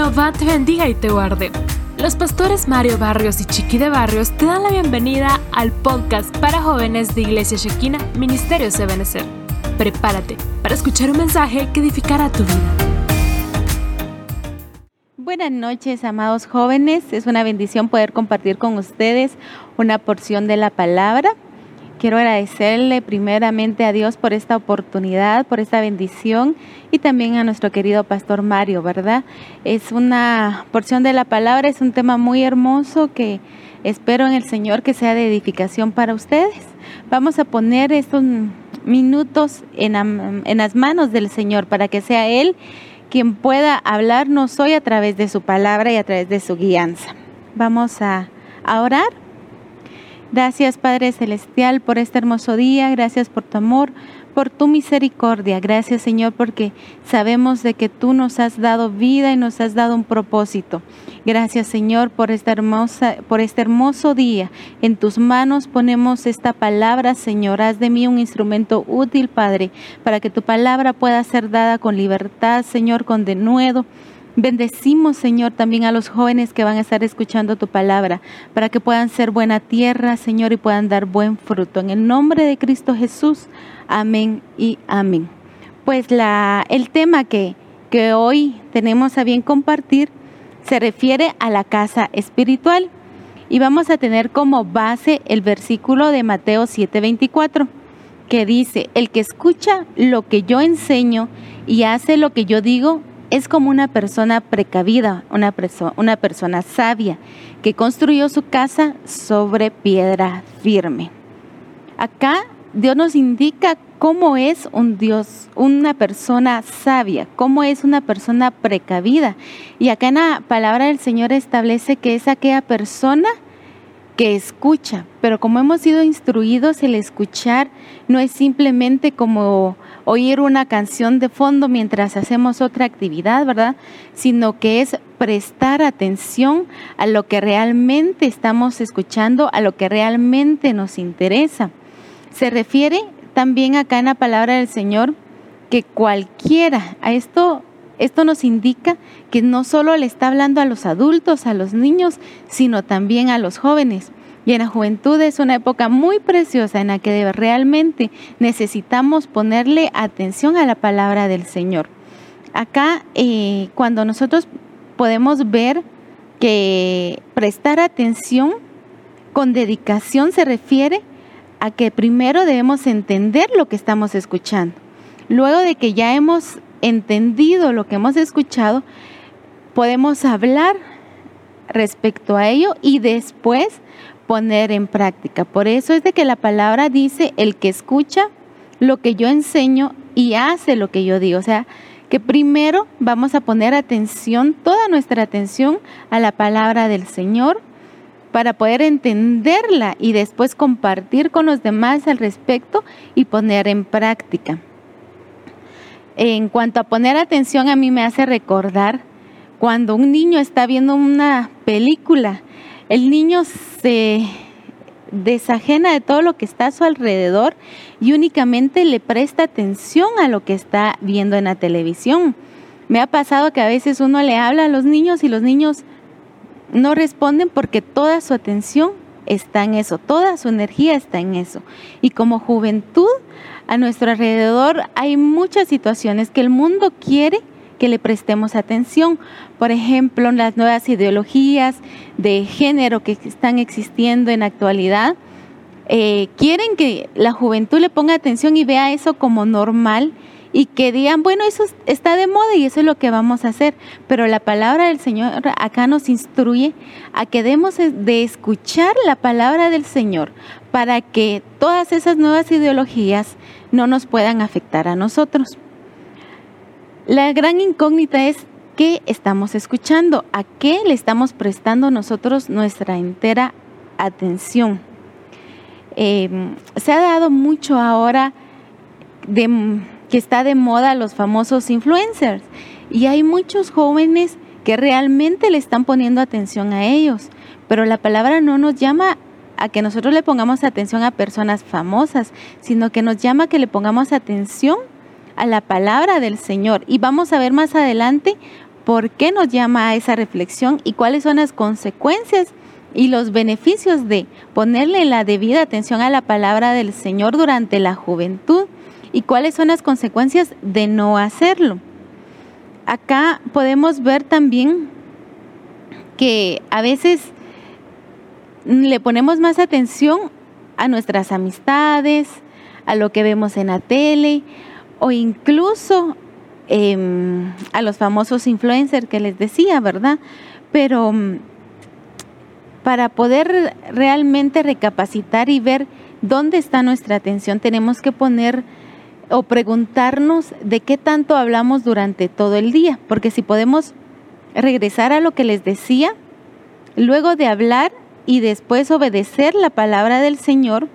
Jehová te bendiga y te guarde. Los pastores Mario Barrios y Chiqui de Barrios te dan la bienvenida al podcast para jóvenes de Iglesia Shekina, Ministerio Benecer. Prepárate para escuchar un mensaje que edificará tu vida. Buenas noches, amados jóvenes. Es una bendición poder compartir con ustedes una porción de la palabra. Quiero agradecerle primeramente a Dios por esta oportunidad, por esta bendición y también a nuestro querido pastor Mario, ¿verdad? Es una porción de la palabra, es un tema muy hermoso que espero en el Señor que sea de edificación para ustedes. Vamos a poner estos minutos en, en las manos del Señor para que sea Él quien pueda hablarnos hoy a través de su palabra y a través de su guianza. Vamos a, a orar. Gracias Padre Celestial por este hermoso día, gracias por tu amor, por tu misericordia. Gracias Señor porque sabemos de que tú nos has dado vida y nos has dado un propósito. Gracias Señor por esta hermosa por este hermoso día. En tus manos ponemos esta palabra, Señor. Haz de mí un instrumento útil, Padre, para que tu palabra pueda ser dada con libertad, Señor, con denuedo Bendecimos, Señor, también a los jóvenes que van a estar escuchando tu palabra, para que puedan ser buena tierra, Señor, y puedan dar buen fruto. En el nombre de Cristo Jesús, amén y amén. Pues el tema que, que hoy tenemos a bien compartir se refiere a la casa espiritual y vamos a tener como base el versículo de Mateo 7:24 que dice, el que escucha lo que yo enseño y hace lo que yo digo, es como una persona precavida, una, persona sabia, que construyó su casa sobre piedra firme. Acá Dios nos indica cómo es un Dios, una persona sabia, cómo es una persona precavida. Y acá en la palabra del Señor establece que es aquella persona que escucha, pero como hemos sido instruidos, el escuchar no es simplemente como oír una canción de fondo mientras hacemos otra actividad, ¿verdad? Sino que es prestar atención a lo que realmente estamos escuchando, a lo que realmente nos interesa. Se refiere también acá en la palabra del Señor que cualquiera, a esto esto nos indica que no solo le está hablando a los adultos, a los niños, sino también a los jóvenes. Y en la juventud es una época muy preciosa en la que realmente necesitamos ponerle atención a la palabra del Señor. Acá, eh, cuando nosotros podemos ver que prestar atención con dedicación se refiere a que primero debemos entender lo que estamos escuchando. Luego de que ya hemos entendido lo que hemos escuchado, podemos hablar respecto a ello y después poner en práctica. Por eso es de que la palabra dice, el que escucha lo que yo enseño y hace lo que yo digo. O sea, que primero vamos a poner atención, toda nuestra atención a la palabra del Señor para poder entenderla y después compartir con los demás al respecto y poner en práctica en cuanto a poner atención, a mí me hace recordar cuando un niño está viendo una película, el niño se desajena de todo lo que está a su alrededor y únicamente le presta atención a lo que está viendo en la televisión. Me ha pasado que a veces uno le habla a los niños y los niños no responden porque toda su atención está en eso, toda su energía está en eso. Y como juventud a nuestro alrededor hay muchas situaciones que el mundo quiere que le prestemos atención. Por ejemplo, las nuevas ideologías de género que están existiendo en la actualidad. Eh, quieren que la juventud le ponga atención y vea eso como normal y que digan, bueno, eso está de moda y eso es lo que vamos a hacer. Pero la palabra del Señor acá nos instruye a que debemos de escuchar la palabra del Señor para que todas esas nuevas ideologías no nos puedan afectar a nosotros. La gran incógnita es qué estamos escuchando, a qué le estamos prestando nosotros nuestra entera atención. Em, se ha dado mucho ahora de que está de moda los famosos influencers. Y hay muchos jóvenes que realmente le están poniendo atención a ellos, pero la palabra no nos llama a que nosotros le pongamos atención a personas famosas, sino que nos llama a que le pongamos atención a la palabra del Señor. Y vamos a ver más adelante por qué nos llama a esa reflexión y cuáles son las consecuencias y los beneficios de ponerle la debida atención a la palabra del Señor durante la juventud y cuáles son las consecuencias de no hacerlo. Acá podemos ver también que a veces le ponemos más atención a nuestras amistades, a lo que vemos en la tele o incluso em, a los famosos influencers que les decía, ¿verdad? Pero mm, para poder realmente recapacitar y ver dónde está nuestra atención, tenemos que poner o preguntarnos de qué tanto hablamos durante todo el día, porque si podemos regresar a lo que les decía, luego de hablar y después obedecer la palabra del Señor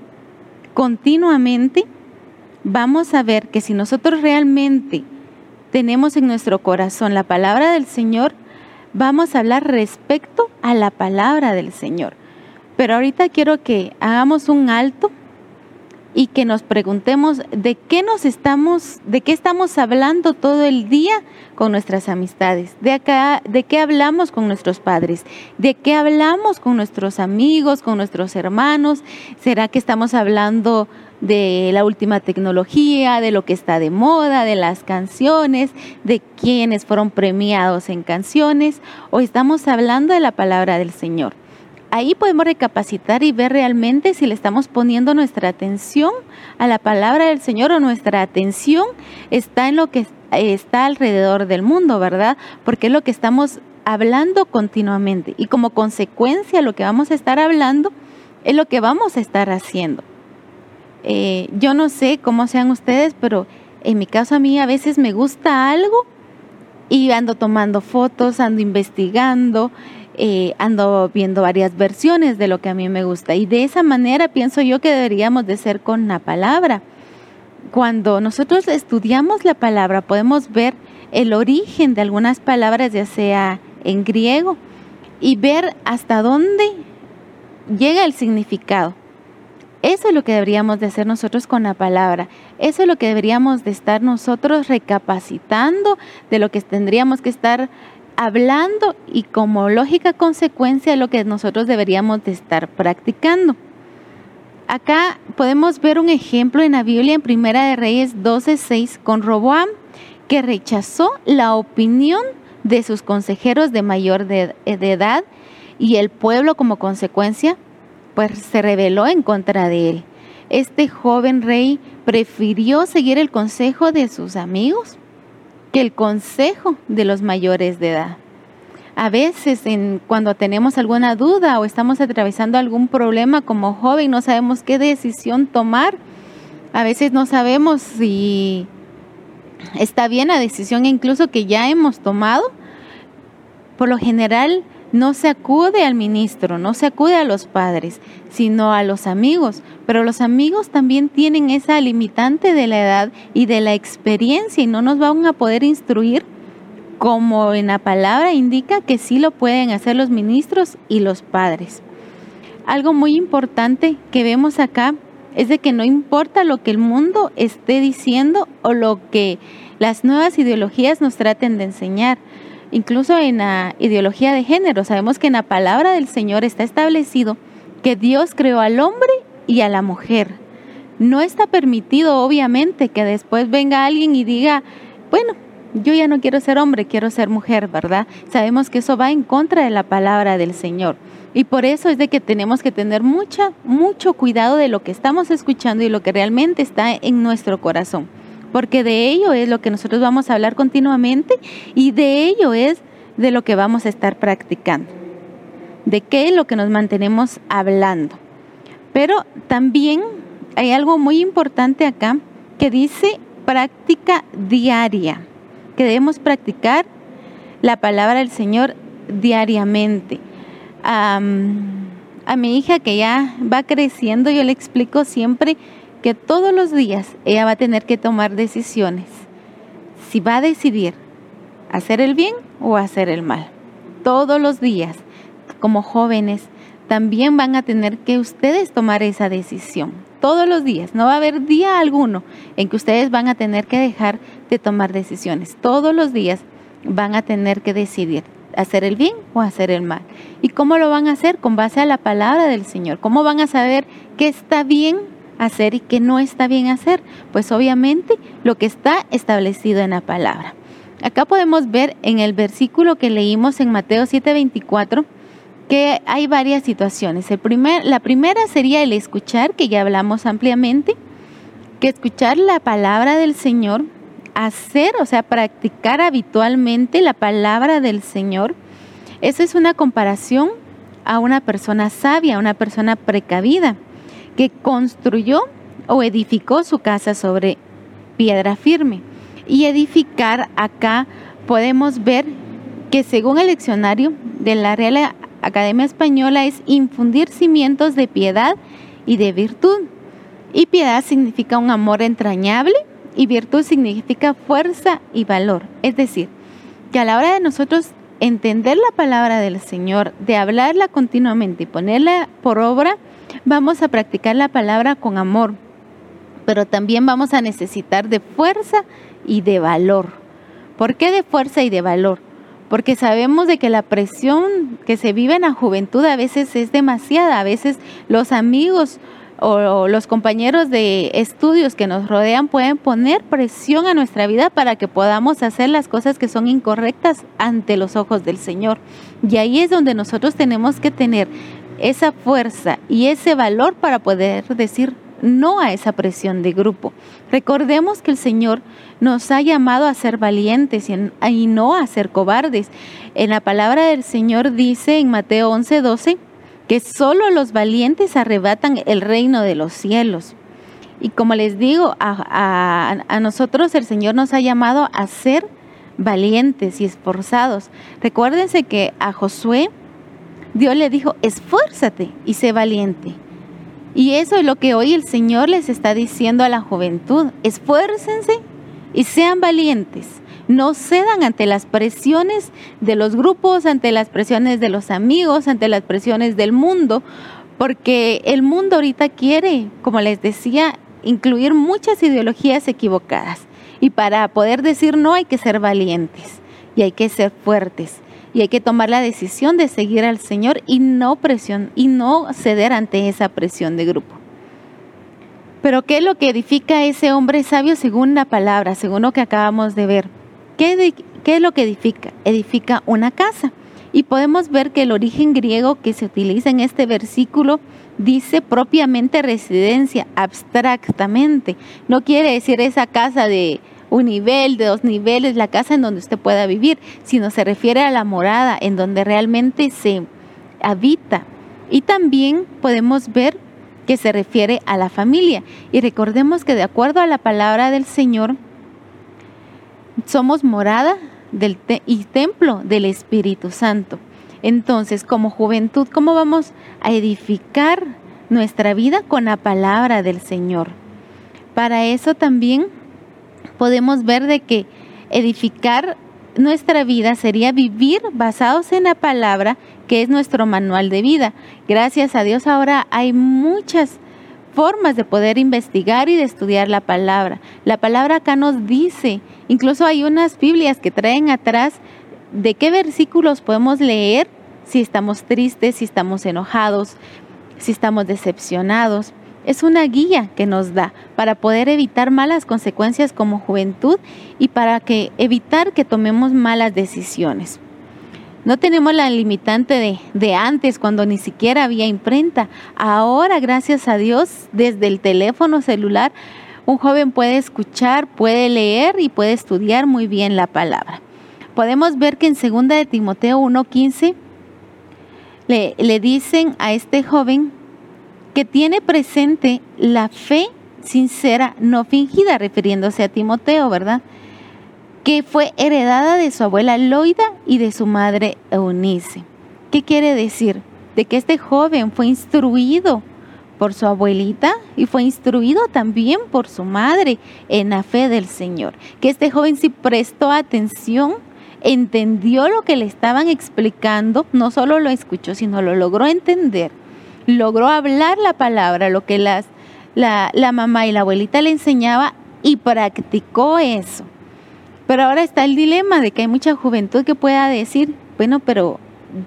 continuamente, vamos a ver que si nosotros realmente tenemos en nuestro corazón la palabra del Señor, vamos a hablar respecto a la palabra del Señor. Pero ahorita quiero que hagamos un alto y que nos preguntemos de qué nos estamos, de qué estamos hablando todo el día con nuestras amistades, de acá, de qué hablamos con nuestros padres, de qué hablamos con nuestros amigos, con nuestros hermanos, será que estamos hablando de la última tecnología, de lo que está de moda, de las canciones, de quienes fueron premiados en canciones, o estamos hablando de la palabra del Señor ahí podemos recapacitar y ver realmente si le estamos poniendo nuestra atención a la palabra del Señor o nuestra atención está en lo que está alrededor del mundo, ¿verdad? Porque es lo que estamos hablando continuamente y como consecuencia lo que vamos a estar hablando es lo que vamos a estar haciendo. Eh, yo no sé cómo sean ustedes, pero en mi caso a mí a veces me gusta algo y ando tomando fotos, ando investigando, eh, ando viendo varias versiones de lo que a mí me gusta. Y de esa manera pienso yo que deberíamos de ser con la palabra. Cuando nosotros estudiamos la palabra podemos ver el origen de algunas palabras, ya sea en griego, y ver hasta dónde llega el significado. Eso es lo que deberíamos de hacer nosotros con la palabra. Eso es lo que deberíamos de estar nosotros recapacitando, de lo que tendríamos que estar hablando y como lógica consecuencia lo que nosotros deberíamos de estar practicando. Acá podemos ver un ejemplo en la Biblia en Primera de Reyes 12:6 con Roboam que rechazó la opinión de sus consejeros de mayor de, de edad y el pueblo como consecuencia pues se rebeló en contra de él. Este joven rey prefirió seguir el consejo de sus amigos el consejo de los mayores de edad. A veces en, cuando tenemos alguna duda o estamos atravesando algún problema como joven, no sabemos qué decisión tomar. A veces no sabemos si está bien la decisión incluso que ya hemos tomado. Por lo general no se acude al ministro, no se acude a los padres, sino a los amigos. Pero los amigos también tienen esa limitante de la edad y de la experiencia y no nos van a poder instruir como en la palabra indica que sí lo pueden hacer los ministros y los padres. Algo muy importante que vemos acá es de que no importa lo que el mundo esté diciendo o lo que las nuevas ideologías nos traten de enseñar incluso en la ideología de género. Sabemos que en la palabra del Señor está establecido que Dios creó al hombre y a la mujer. No está permitido, obviamente, que después venga alguien y diga, bueno, yo ya no quiero ser hombre, quiero ser mujer, ¿verdad? Sabemos que eso va en contra de la palabra del Señor. Y por eso es de que tenemos que tener mucha, mucho cuidado de lo que estamos escuchando y lo que realmente está en nuestro corazón porque de ello es lo que nosotros vamos a hablar continuamente y de ello es de lo que vamos a estar practicando, de qué es lo que nos mantenemos hablando. Pero también hay algo muy importante acá que dice práctica diaria, que debemos practicar la palabra del Señor diariamente. a mi hija que ya va creciendo, yo le explico siempre que todos los días ella va a tener que tomar decisiones. Si va a decidir hacer el bien o hacer el mal. Todos los días, como jóvenes, también van a tener que ustedes tomar esa decisión. Todos los días. No va a haber día alguno en que ustedes van a tener que dejar de tomar decisiones. Todos los días van a tener que decidir hacer el bien o hacer el mal. ¿Y cómo lo van a hacer? Con base a la palabra del Señor. ¿Cómo van a saber qué está bien hacer y qué no está bien hacer? Pues obviamente lo que está establecido en la palabra. Acá podemos ver en el versículo que leímos en Mateo 7:24 que hay varias situaciones. Primer, la primera sería el escuchar, que ya hablamos ampliamente, que escuchar la palabra del Señor, hacer, o sea, practicar habitualmente la palabra del Señor. Eso es una comparación a una persona sabia, a una persona precavida, que construyó o edificó su casa sobre piedra firme. Y edificar acá podemos ver que según el diccionario de la Real Academia Española es infundir cimientos de piedad y de virtud. Y piedad significa un amor entrañable y virtud significa fuerza y valor. Es decir, que a la hora de nosotros entender la palabra del Señor, de hablarla continuamente y ponerla por obra, vamos a practicar la palabra con amor, pero también vamos a necesitar de fuerza y de valor. ¿Por qué de fuerza y de valor? porque sabemos de que la presión que se vive en la juventud a veces es demasiada, a veces los amigos o, los compañeros de estudios que nos rodean pueden poner presión a nuestra vida para que podamos hacer las cosas que son incorrectas ante los ojos del Señor. Y ahí es donde nosotros tenemos que tener esa fuerza y ese valor para poder decir no a esa presión de grupo. Recordemos que el Señor nos ha llamado a ser valientes y, no a ser cobardes. En la palabra del Señor dice en Mateo 11, 12 que solo los valientes arrebatan el reino de los cielos. Y como les digo, a, a, nosotros el Señor nos ha llamado a ser valientes y esforzados. Recuérdense que a Josué Dios le dijo, esfuérzate y sé valiente. Y eso es lo que hoy el Señor les está diciendo a la juventud. Esfuércense y sean valientes. No cedan ante las presiones de los grupos, ante las presiones de los amigos, ante las presiones del mundo, porque el mundo ahorita quiere, como les decía, incluir muchas ideologías equivocadas. Y para poder decir no hay que ser valientes y hay que ser fuertes y hay que tomar la decisión de seguir al Señor y no presión y no ceder ante esa presión de grupo. Pero ¿qué es lo que edifica ese hombre sabio según la palabra, según lo que acabamos de ver? ¿Qué, ¿Qué es lo que edifica? Edifica una casa. Y podemos ver que el origen griego que se utiliza en este versículo dice propiamente residencia, abstractamente. No quiere decir esa casa de un nivel, de dos niveles, la casa en donde usted pueda vivir, sino se refiere a la morada en donde realmente se habita. Y también podemos ver que se refiere a la familia. Y recordemos que de acuerdo a la palabra del Señor, somos morada del y templo del Espíritu Santo. Entonces, como juventud, ¿cómo vamos a edificar nuestra vida con la palabra del Señor? Para eso también podemos ver de que edificar nuestra vida sería vivir basados en la palabra que es nuestro manual de vida. Gracias a Dios ahora hay muchas formas de poder investigar y de estudiar la palabra. La palabra acá nos dice, incluso hay unas Biblias que traen atrás de qué versículos podemos leer si estamos tristes, si estamos enojados, si estamos decepcionados es una guía que nos da para poder evitar malas consecuencias como juventud y para que evitar que tomemos malas decisiones. No tenemos la limitante de, de, antes, cuando ni siquiera había imprenta. Ahora, gracias a Dios, desde el teléfono celular, un joven puede escuchar, puede leer y puede estudiar muy bien la palabra. Podemos ver que en 2 de Timoteo 1.15 le, le dicen a este joven que tiene presente la fe sincera, no fingida, refiriéndose a Timoteo, ¿verdad? Que fue heredada de su abuela Loida y de su madre Eunice. ¿Qué quiere decir? De que este joven fue instruido por su abuelita y fue instruido también por su madre en la fe del Señor. Que este joven sí prestó atención, entendió lo que le estaban explicando, no solo lo escuchó, sino lo logró entender logró hablar la palabra, lo que las, la, la mamá y la abuelita le enseñaba y practicó eso. Pero ahora está el dilema de que hay mucha juventud que pueda decir, bueno, pero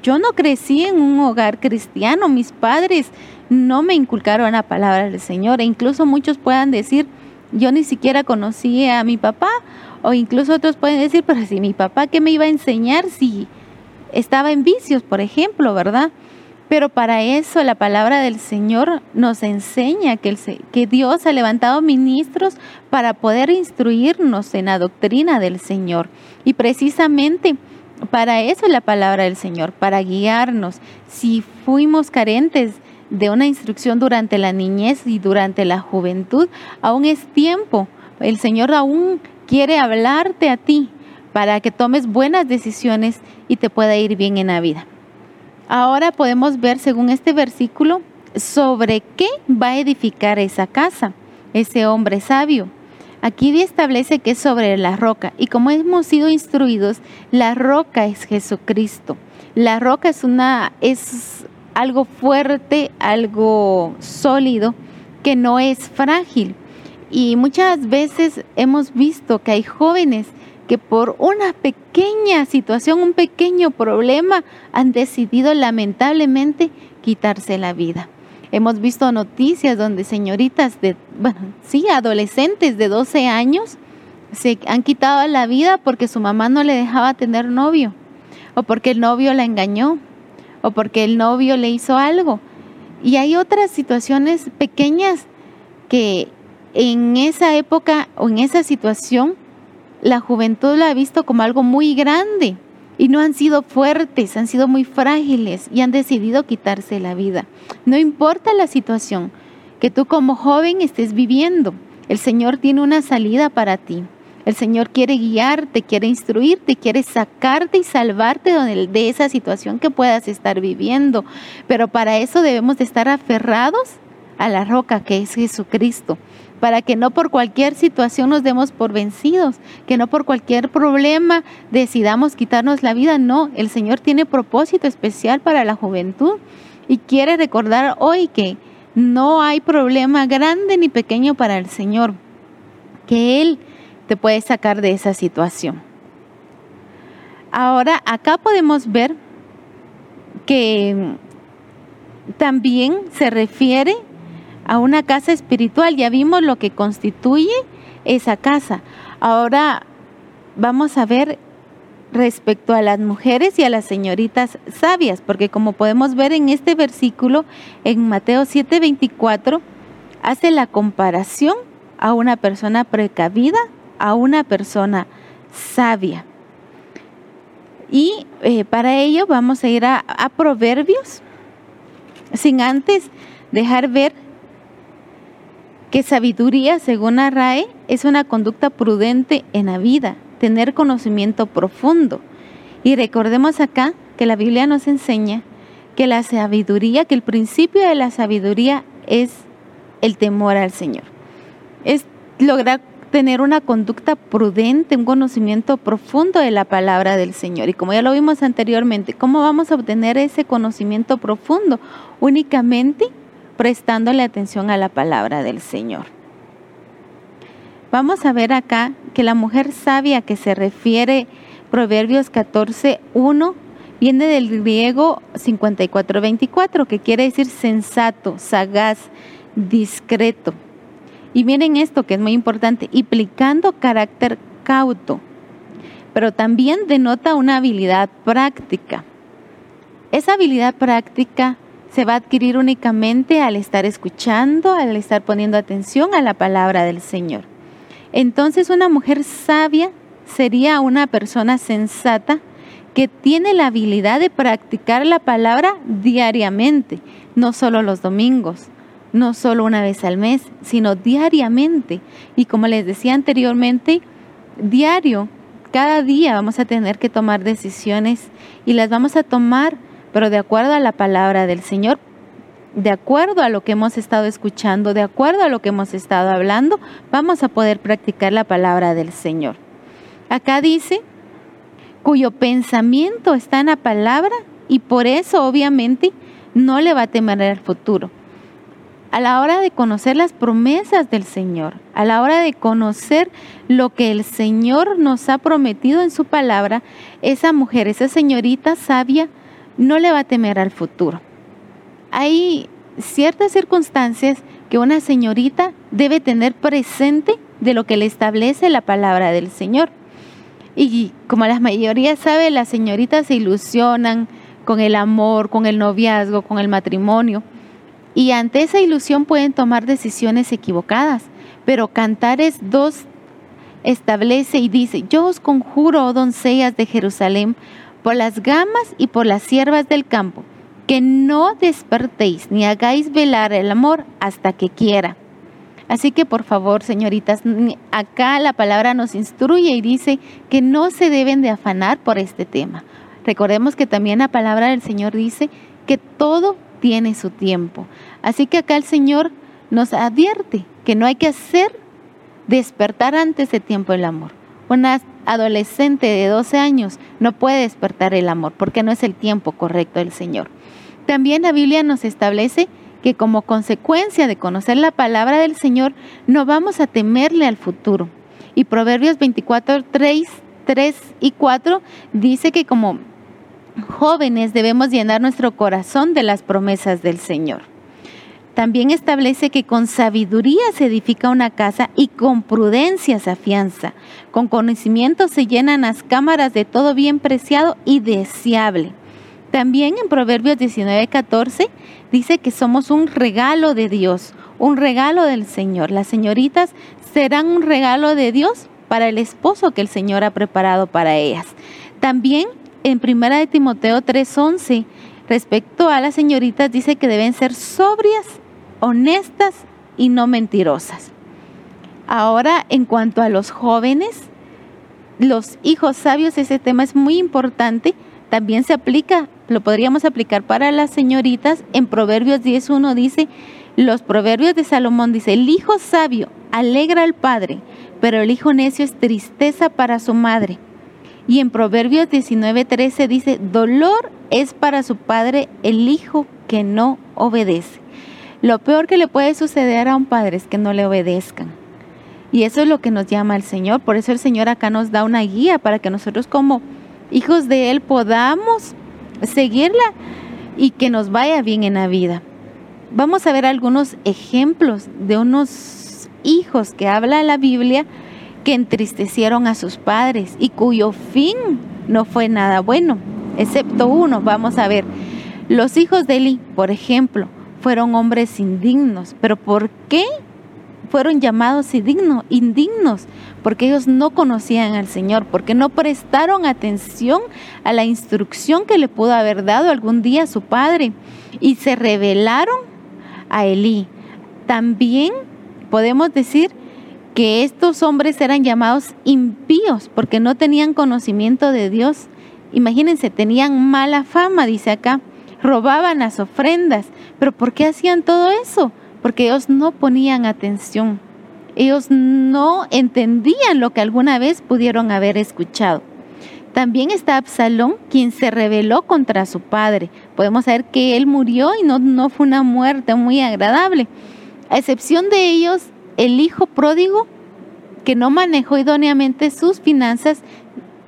yo no crecí en un hogar cristiano, mis padres no me inculcaron la palabra del Señor e incluso muchos puedan decir, yo ni siquiera conocí a mi papá o incluso otros pueden decir, pero si mi papá, ¿qué me iba a enseñar si estaba en vicios, por ejemplo, verdad? Pero para eso la palabra del Señor nos enseña que, Dios ha levantado ministros para poder instruirnos en la doctrina del Señor. Y precisamente para eso es la palabra del Señor, para guiarnos. Si fuimos carentes de una instrucción durante la niñez y durante la juventud, aún es tiempo. El Señor aún quiere hablarte a ti para que tomes buenas decisiones y te pueda ir bien en la vida. Ahora podemos ver, según este versículo, sobre qué va a edificar esa casa, ese hombre sabio. Aquí establece que es sobre la roca y como hemos sido instruidos, la roca es Jesucristo. La roca es una es algo fuerte, algo sólido que no es frágil. Y muchas veces hemos visto que hay jóvenes que por una pequeña situación, un pequeño problema, han decidido lamentablemente quitarse la vida. Hemos visto noticias donde señoritas de, bueno, sí, adolescentes de 12 años se han quitado la vida porque su mamá no le dejaba tener novio, o porque el novio la engañó, o porque el novio le hizo algo. Y hay otras situaciones pequeñas que en esa época o en esa situación la juventud lo ha visto como algo muy grande y no han sido fuertes, han sido muy frágiles y han decidido quitarse la vida. No importa la situación que tú como joven estés viviendo, el Señor tiene una salida para ti. El Señor quiere guiarte, quiere instruirte, quiere sacarte y salvarte de esa situación que puedas estar viviendo. Pero para eso debemos de estar aferrados a la roca que es Jesucristo para que no por cualquier situación nos demos por vencidos, que no por cualquier problema decidamos quitarnos la vida. No, el Señor tiene propósito especial para la juventud y quiere recordar hoy que no hay problema grande ni pequeño para el Señor, que Él te puede sacar de esa situación. Ahora, acá podemos ver que también se refiere a una casa espiritual. Ya vimos lo que constituye esa casa. Ahora vamos a ver respecto a las mujeres y a las señoritas sabias, porque como podemos ver en este versículo, en Mateo 7:24, hace la comparación a una persona precavida, a una persona sabia. Y eh, para ello vamos a ir a, a Proverbios, sin antes dejar ver que sabiduría, según Arrae, es una conducta prudente en la vida, tener conocimiento profundo. Y recordemos acá que la Biblia nos enseña que la sabiduría, que el principio de la sabiduría es el temor al Señor. Es lograr tener una conducta prudente, un conocimiento profundo de la palabra del Señor. Y como ya lo vimos anteriormente, ¿cómo vamos a obtener ese conocimiento profundo? Únicamente prestándole atención a la palabra del Señor. Vamos a ver acá que la mujer sabia que se refiere Proverbios 14, 1, viene del griego 54-24, que quiere decir sensato, sagaz, discreto. Y miren esto que es muy importante, implicando carácter cauto, pero también denota una habilidad práctica. Esa habilidad práctica se va a adquirir únicamente al estar escuchando, al estar poniendo atención a la palabra del Señor. Entonces una mujer sabia sería una persona sensata que tiene la habilidad de practicar la palabra diariamente, no solo los domingos, no solo una vez al mes, sino diariamente. Y como les decía anteriormente, diario, cada día vamos a tener que tomar decisiones y las vamos a tomar pero de acuerdo a la palabra del Señor, de acuerdo a lo que hemos estado escuchando, de acuerdo a lo que hemos estado hablando, vamos a poder practicar la palabra del Señor. Acá dice, cuyo pensamiento está en la palabra y por eso obviamente no le va a temer al futuro. a la hora de conocer las promesas del Señor, a la hora de conocer lo que el Señor nos ha prometido en su palabra, esa mujer, esa señorita sabia, no le va a temer al futuro. Hay ciertas circunstancias que una señorita debe tener presente de lo que le establece la palabra del Señor. Y como la mayoría sabe, las señoritas se ilusionan con el amor, con el noviazgo, con el matrimonio. Y ante esa ilusión pueden tomar decisiones equivocadas. Pero Cantares 2 establece y dice, yo os conjuro, oh doncellas de Jerusalén, por las gamas y por las siervas del campo, que no despertéis ni hagáis velar el amor hasta que quiera. Así que por favor, señoritas, acá la palabra nos instruye y dice que no se deben de afanar por este tema. Recordemos que también la palabra del Señor dice que todo tiene su tiempo. Así que acá el Señor nos advierte que no hay que hacer despertar antes de tiempo el amor. Una adolescente de 12 años no puede despertar el amor porque no es el tiempo correcto del Señor. También la Biblia nos establece que como consecuencia de conocer la palabra del Señor, no vamos a temerle al futuro. Y Proverbios 24, 3, 3 y 4 dice que como jóvenes debemos llenar nuestro corazón de las promesas del Señor. También establece que con sabiduría se edifica una casa y con prudencia se afianza. Con conocimiento se llenan las cámaras de todo bien preciado y deseable. También en Proverbios 19:14 dice que somos un regalo de Dios, un regalo del Señor. Las señoritas serán un regalo de Dios para el esposo que el Señor ha preparado para ellas. También en Primera de Timoteo 3:11 respecto a las señoritas dice que deben ser sobrias honestas y no mentirosas. Ahora, en cuanto a los jóvenes, los hijos sabios, ese tema es muy importante. También se aplica, lo podríamos aplicar para las señoritas. En Proverbios 10.1 dice, los proverbios de Salomón dice, el hijo sabio alegra al padre, pero el hijo necio es tristeza para su madre. Y en Proverbios 19.13 dice, dolor es para su padre el hijo que no obedece. Lo peor que le puede suceder a un padre es que no le obedezcan. Y eso es lo que nos llama el Señor. Por eso el Señor acá nos da una guía para que nosotros como hijos de Él podamos seguirla y que nos vaya bien en la vida. Vamos a ver algunos ejemplos de unos hijos que habla la Biblia que entristecieron a sus padres y cuyo fin no fue nada bueno, excepto uno. Vamos a ver, los hijos de Eli, por ejemplo, fueron hombres indignos. ¿Pero por qué fueron llamados indignos? indignos? Porque ellos no conocían al Señor, porque no prestaron atención a la instrucción que le pudo haber dado algún día a su padre y se rebelaron a Elí. También podemos decir que estos hombres eran llamados impíos porque no tenían conocimiento de Dios. Imagínense, tenían mala fama, dice acá robaban las ofrendas. Pero ¿por qué hacían todo eso? Porque ellos no ponían atención. Ellos no entendían lo que alguna vez pudieron haber escuchado. También está Absalón, quien se rebeló contra su padre. Podemos saber que él murió y no, no fue una muerte muy agradable. A excepción de ellos, el hijo pródigo, que no manejó idóneamente sus finanzas,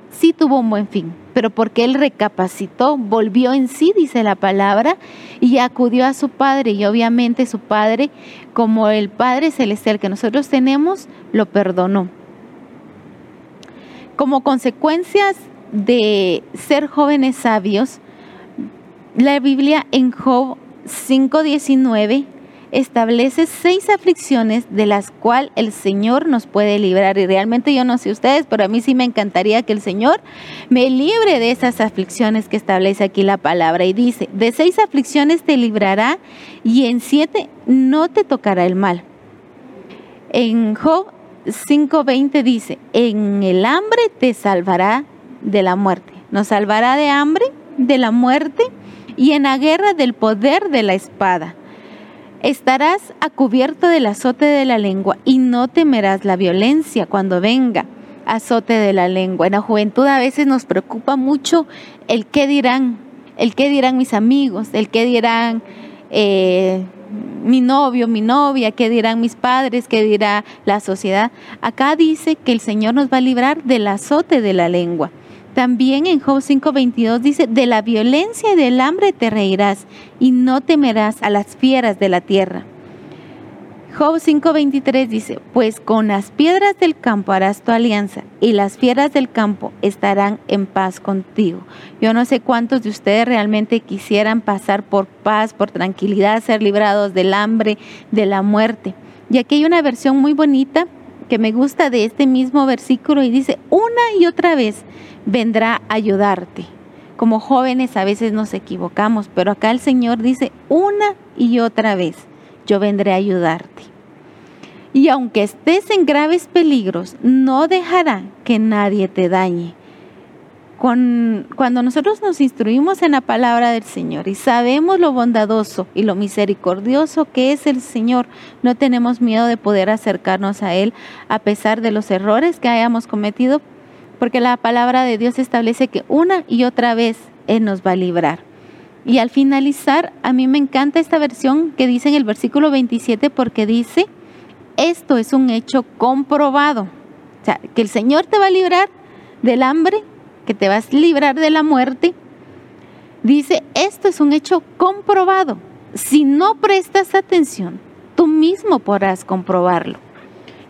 sí tuvo un buen fin pero porque él recapacitó, volvió en sí, dice la palabra, y acudió a su Padre. Y obviamente su Padre, como el Padre Celestial que nosotros tenemos, lo perdonó. Como consecuencias de ser jóvenes sabios, la Biblia en Job 5.19 establece seis aflicciones de las cuales el Señor nos puede librar. Y realmente yo no sé ustedes, pero a mí sí me encantaría que el Señor me libre de esas aflicciones que establece aquí la palabra. Y dice, de seis aflicciones te librará y en siete no te tocará el mal. En Job 5.20 dice, en el hambre te salvará de la muerte. Nos salvará de hambre, de la muerte y en la guerra del poder de la espada Estarás a cubierto del azote de la lengua y no temerás la violencia cuando venga azote de la lengua. En la juventud a veces nos preocupa mucho el qué dirán, el qué dirán mis amigos, el qué dirán eh, mi novio, mi novia, qué dirán mis padres, qué dirá la sociedad. Acá dice que el Señor nos va a librar del azote de la lengua. También en Job 5:22 dice, de la violencia y del hambre te reirás y no temerás a las fieras de la tierra. Job 5:23 dice, pues con las piedras del campo harás tu alianza y las fieras del campo estarán en paz contigo. Yo no sé cuántos de ustedes realmente quisieran pasar por paz, por tranquilidad, ser librados del hambre, de la muerte. Y aquí hay una versión muy bonita que me gusta de este mismo versículo y dice, una y otra vez vendrá a ayudarte. Como jóvenes a veces nos equivocamos, pero acá el Señor dice, una y otra vez yo vendré a ayudarte. Y aunque estés en graves peligros, no dejará que nadie te dañe. cuando nosotros nos instruimos en la palabra del Señor y sabemos lo bondadoso y lo misericordioso que es el Señor, no tenemos miedo de poder acercarnos a Él a pesar de los errores que hayamos cometido, porque la palabra de Dios establece que una y otra vez Él nos va a librar. Y al finalizar, a mí me encanta esta versión que dice en el versículo 27 porque dice, esto es un hecho comprobado. O sea, que el Señor te va a librar del hambre, que te vas a librar de la muerte. Dice, esto es un hecho comprobado. Si no prestas atención, tú mismo podrás comprobarlo.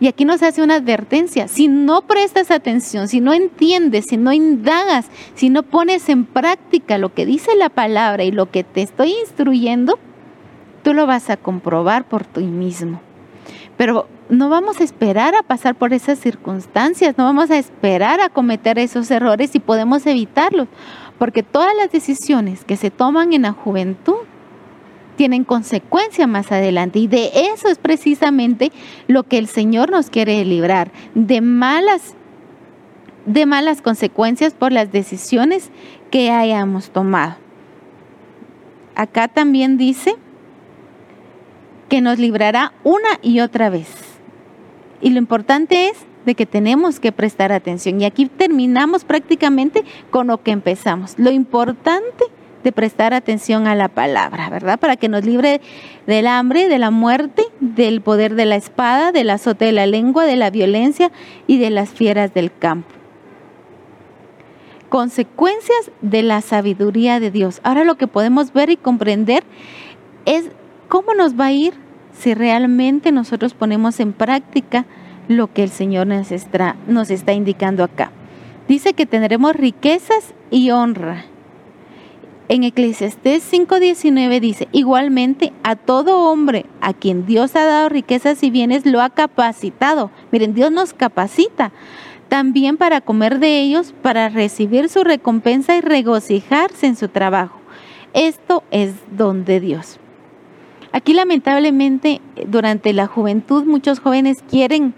Y aquí nos hace una advertencia, si no prestas atención, si no entiendes, si no indagas, si no pones en práctica lo que dice la palabra y lo que te estoy instruyendo, tú lo vas a comprobar por ti mismo. Pero no vamos a esperar a pasar por esas circunstancias, no vamos a esperar a cometer esos errores y podemos evitarlos, porque todas las decisiones que se toman en la juventud tienen consecuencias más adelante. Y de eso es precisamente lo que el Señor nos quiere librar, de malas, de malas consecuencias por las decisiones que hayamos tomado. Acá también dice que nos librará una y otra vez. Y lo importante es de que tenemos que prestar atención. Y aquí terminamos prácticamente con lo que empezamos. Lo importante de prestar atención a la palabra, ¿verdad? Para que nos libre del hambre, de la muerte, del poder de la espada, del azote de la lengua, de la violencia y de las fieras del campo. Consecuencias de la sabiduría de Dios. Ahora lo que podemos ver y comprender es cómo nos va a ir si realmente nosotros ponemos en práctica lo que el Señor nos está, nos está indicando acá. Dice que tendremos riquezas y honra en Eclesiastés 5:19 dice, igualmente a todo hombre a quien Dios ha dado riquezas y bienes lo ha capacitado. Miren, Dios nos capacita también para comer de ellos, para recibir su recompensa y regocijarse en su trabajo. Esto es don de Dios. Aquí lamentablemente durante la juventud muchos jóvenes quieren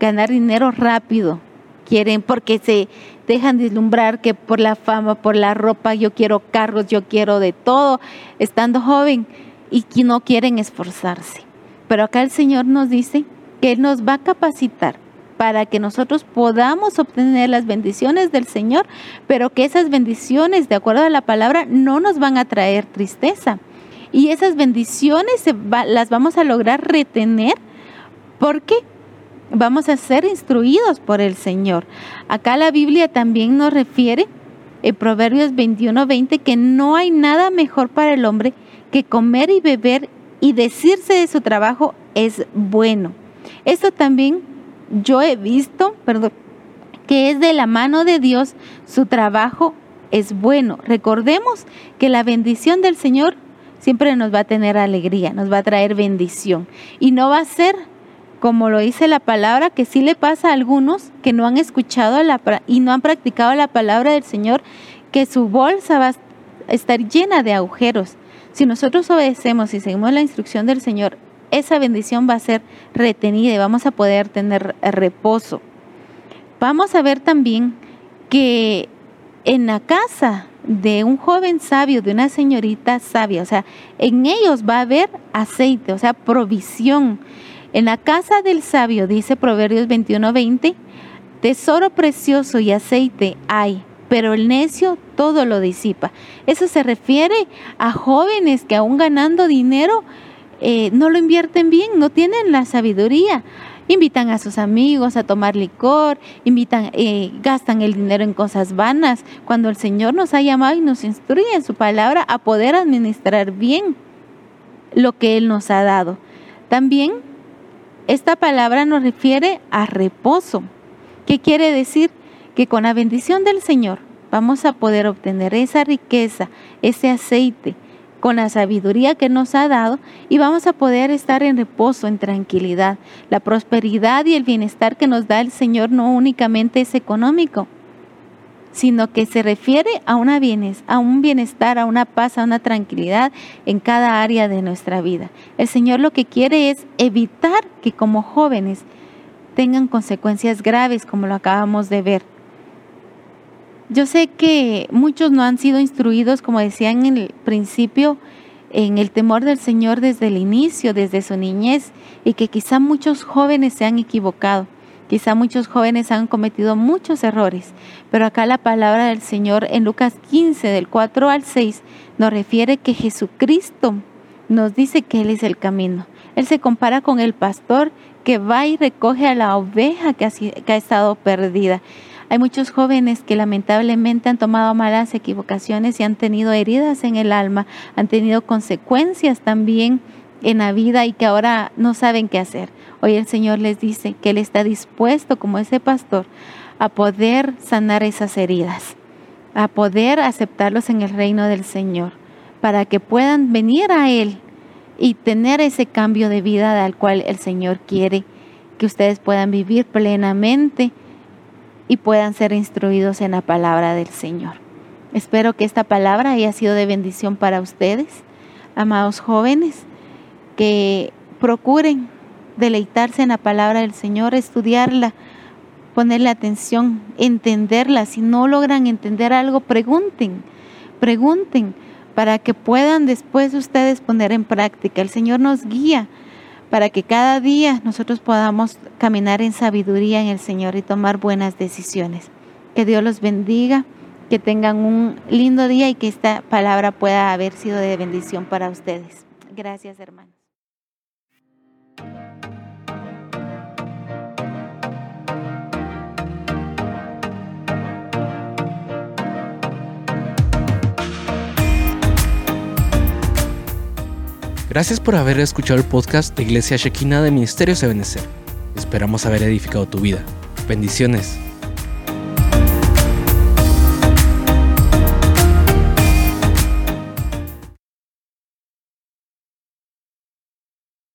ganar dinero rápido, quieren porque se dejan deslumbrar que por la fama, por la ropa, yo quiero carros, yo quiero de todo, estando joven y que no quieren esforzarse. Pero acá el Señor nos dice que Él nos va a capacitar para que nosotros podamos obtener las bendiciones del Señor, pero que esas bendiciones, de acuerdo a la palabra, no nos van a traer tristeza. Y esas bendiciones las vamos a lograr retener porque vamos a ser instruidos por el Señor. Acá la Biblia también nos refiere en Proverbios 21, 20 que no hay nada mejor para el hombre que comer y beber y decirse de su trabajo es bueno. Esto también yo he visto, perdón, que es de la mano de Dios, su trabajo es bueno. Recordemos que la bendición del Señor siempre nos va a tener alegría, nos va a traer bendición y no va a ser como lo dice la palabra, que sí le pasa a algunos que no han escuchado la, y no han practicado la palabra del Señor, que su bolsa va a estar llena de agujeros. Si nosotros obedecemos y seguimos la instrucción del Señor, esa bendición va a ser retenida y vamos a poder tener reposo. Vamos a ver también que en la casa de un joven sabio, de una señorita sabia, o sea, en ellos va a haber aceite, o sea, provisión. En la casa del sabio, dice Proverbios 21:20, tesoro precioso y aceite hay, pero el necio todo lo disipa. Eso se refiere a jóvenes que aún ganando dinero eh, no lo invierten bien, no tienen la sabiduría. Invitan a sus amigos a tomar licor, invitan, eh, gastan el dinero en cosas vanas, cuando el Señor nos ha llamado y nos instruye en su palabra a poder administrar bien lo que Él nos ha dado. También esta palabra nos refiere a reposo. ¿Qué quiere decir? Que con la bendición del Señor vamos a poder obtener esa riqueza, ese aceite, con la sabiduría que nos ha dado y vamos a poder estar en reposo, en tranquilidad. La prosperidad y el bienestar que nos da el Señor no únicamente es económico, sino que se refiere a, una bienes, a un bienestar, a una paz, a una tranquilidad en cada área de nuestra vida. El Señor lo que quiere es evitar que como jóvenes tengan consecuencias graves como lo acabamos de ver yo sé que muchos no han sido instruidos, como decían en el principio, en el temor del Señor desde el inicio, desde su niñez, y que quizá muchos jóvenes se han equivocado, quizá muchos jóvenes han cometido muchos errores, pero acá la palabra del Señor en Lucas 15, del 4 al 6, nos refiere que Jesucristo nos dice que Él es el camino. Él se compara con el pastor que va y recoge a la oveja que ha, que ha estado perdida. Hay muchos jóvenes que lamentablemente han tomado malas equivocaciones y han tenido heridas en el alma, han tenido consecuencias también en la vida y que ahora no saben qué hacer. Hoy el Señor les dice que Él está dispuesto, como ese pastor, a poder sanar esas heridas, a poder aceptarlos en el reino del Señor, para que puedan venir a Él y tener ese cambio de vida al cual el Señor quiere que ustedes puedan vivir plenamente y puedan ser instruidos en la palabra del Señor. Espero que esta palabra haya sido de bendición para ustedes, amados jóvenes, que procuren deleitarse en la palabra del Señor, estudiarla, ponerle atención, entenderla. Si no logran entender algo, pregunten, pregunten para que puedan después ustedes poner en práctica. El Señor nos guía para que cada día nosotros podamos caminar en sabiduría en el Señor y tomar buenas decisiones. Que Dios los bendiga, que tengan un lindo día y que esta palabra pueda haber sido de bendición para ustedes. Gracias, hermanos. Gracias por haber escuchado el podcast de Iglesia Shekina de Ministerios de Benecer. Esperamos haber edificado tu vida. Bendiciones.